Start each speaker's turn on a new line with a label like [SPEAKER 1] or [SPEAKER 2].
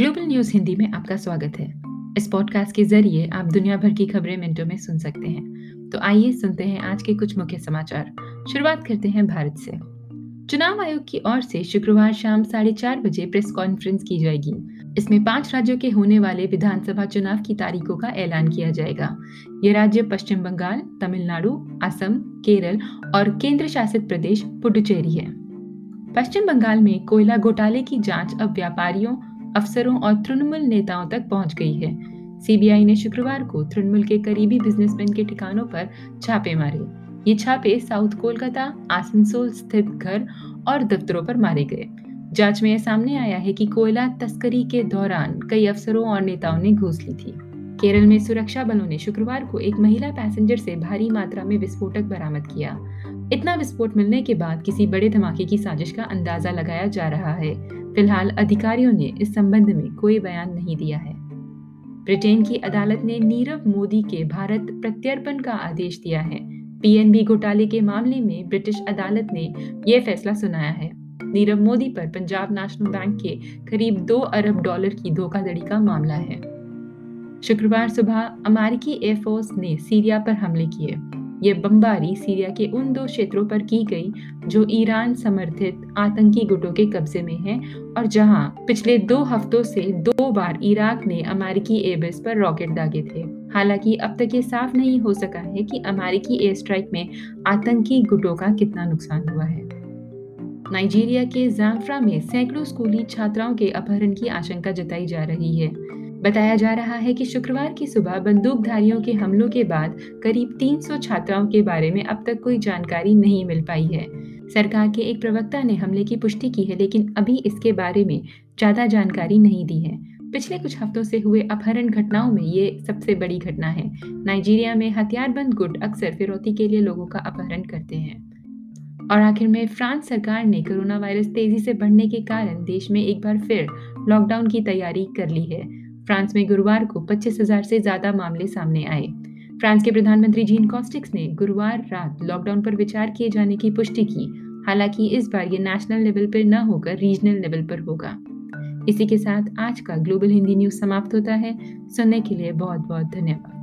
[SPEAKER 1] Global news Hindi में आपका स्वागत है। इस पॉडकास्ट के ज़रिए आप दुनिया भर की खबरें मिनटों में सुन सकते हैं। तो आइए सुनते हैं आज के कुछ मुख्य समाचार। शुरुआत करते हैं भारत से। चुनाव आयोग की ओर से शुक्रवार शाम साढ़े चार बजे प्रेस कॉन्फ्रेंस की जाएगी। इसमें पाँच राज्यों के होने वाले विधानसभा चुनाव की तारीखों का ऐलान किया जाएगा। ये राज्य पश्चिम बंगाल, तमिलनाडु, असम, केरल और केंद्र शासित प्रदेश पुडुचेरी है। पश्चिम बंगाल में कोयला घोटाले की जाँच अब व्यापारियों अफसरों और तृणमूल नेताओं तक पहुँच गई है। सीबीआई ने शुक्रवार को तृणमूल के करीबी बिजनेसमैन के ठिकानों पर छापे मारे। ये छापे साउथ कोलकाता, आसनसोल स्थित घर और दफ्तरों पर मारे गए। जाँच में यह सामने आया है कि कोयला तस्करी के दौरान कई अफसरों और नेताओं ने घूस ली थी। केरल में सुरक्षा बलों ने शुक्रवार को एक महिला पैसेंजर से भारी मात्रा में विस्फोटक बरामद किया। इतना विस्फोट मिलने के बाद किसी बड़े धमाके की साजिश का अंदाज़ा लगाया जा रहा है। फ़िलहाल अधिकारियों ने इस संबंध में कोई बयान नहीं दिया है। ब्रिटेन की अदालत ने नीरव मोदी के भारत प्रत्यर्पण का आदेश दिया है। पीएनबी घोटाले के मामले में ब्रिटिश अदालत ने यह फैसला सुनाया है। नीरव मोदी पर पंजाब नेशनल बैंक के करीब दो अरब डॉलर की धोखाधड़ी का मामला है। शुक्रवार सुबह अमेरिकी एयरफोर्स ने सीरिया पर हमले किए। ये बमबारी सीरिया के उन दो क्षेत्रों पर की गई, जो ईरान समर्थित आतंकी गुटों के कब्जे में हैं और जहाँ पिछले दो हफ्तों से दो बार इराक ने अमेरिकी एयरबेस पर रॉकेट दागे थे। हालाँकि अब तक ये साफ़ नहीं हो सका है कि अमेरिकी एयर स्ट्राइक में आतंकी गुटों का कितना नुकसान हुआ है। नाइजीरिया के जाफरा में सैकड़ों स्कूली छात्राओं के अपहरण की आशंका जताई जा रही है। बताया जा रहा है कि शुक्रवार की सुबह बंदूकधारियों के हमलों के बाद करीब 300 छात्राओं के बारे में अब तक कोई जानकारी नहीं मिल पाई है। सरकार के एक प्रवक्ता ने हमले की पुष्टि की है, लेकिन अभी इसके बारे में ज़्यादा जानकारी नहीं दी है। पिछले कुछ हफ्तों से हुए अपहरण घटनाओं में ये सबसे बड़ी घटना है। नाइजीरिया में हथियारबंद गुट अक्सर फिरौती के लिए लोगों का अपहरण करते हैं। और आखिर में फ्रांस सरकार ने कोरोना वायरस तेज़ी से बढ़ने के कारण देश में एक बार फिर लॉकडाउन की तैयारी कर ली है। फ्रांस में गुरुवार को पच्चीस हज़ार से ज़्यादा मामले सामने आए। फ्रांस के प्रधानमंत्री जीन कॉस्टिक्स ने गुरुवार रात लॉकडाउन पर विचार किए जाने की पुष्टि की, हालाँकि इस बार ये नेशनल लेवल पर न होकर रीजनल लेवल पर होगा। इसी के साथ आज का ग्लोबल हिंदी न्यूज़ समाप्त होता है। सुनने के लिए बहुत बहुत धन्यवाद।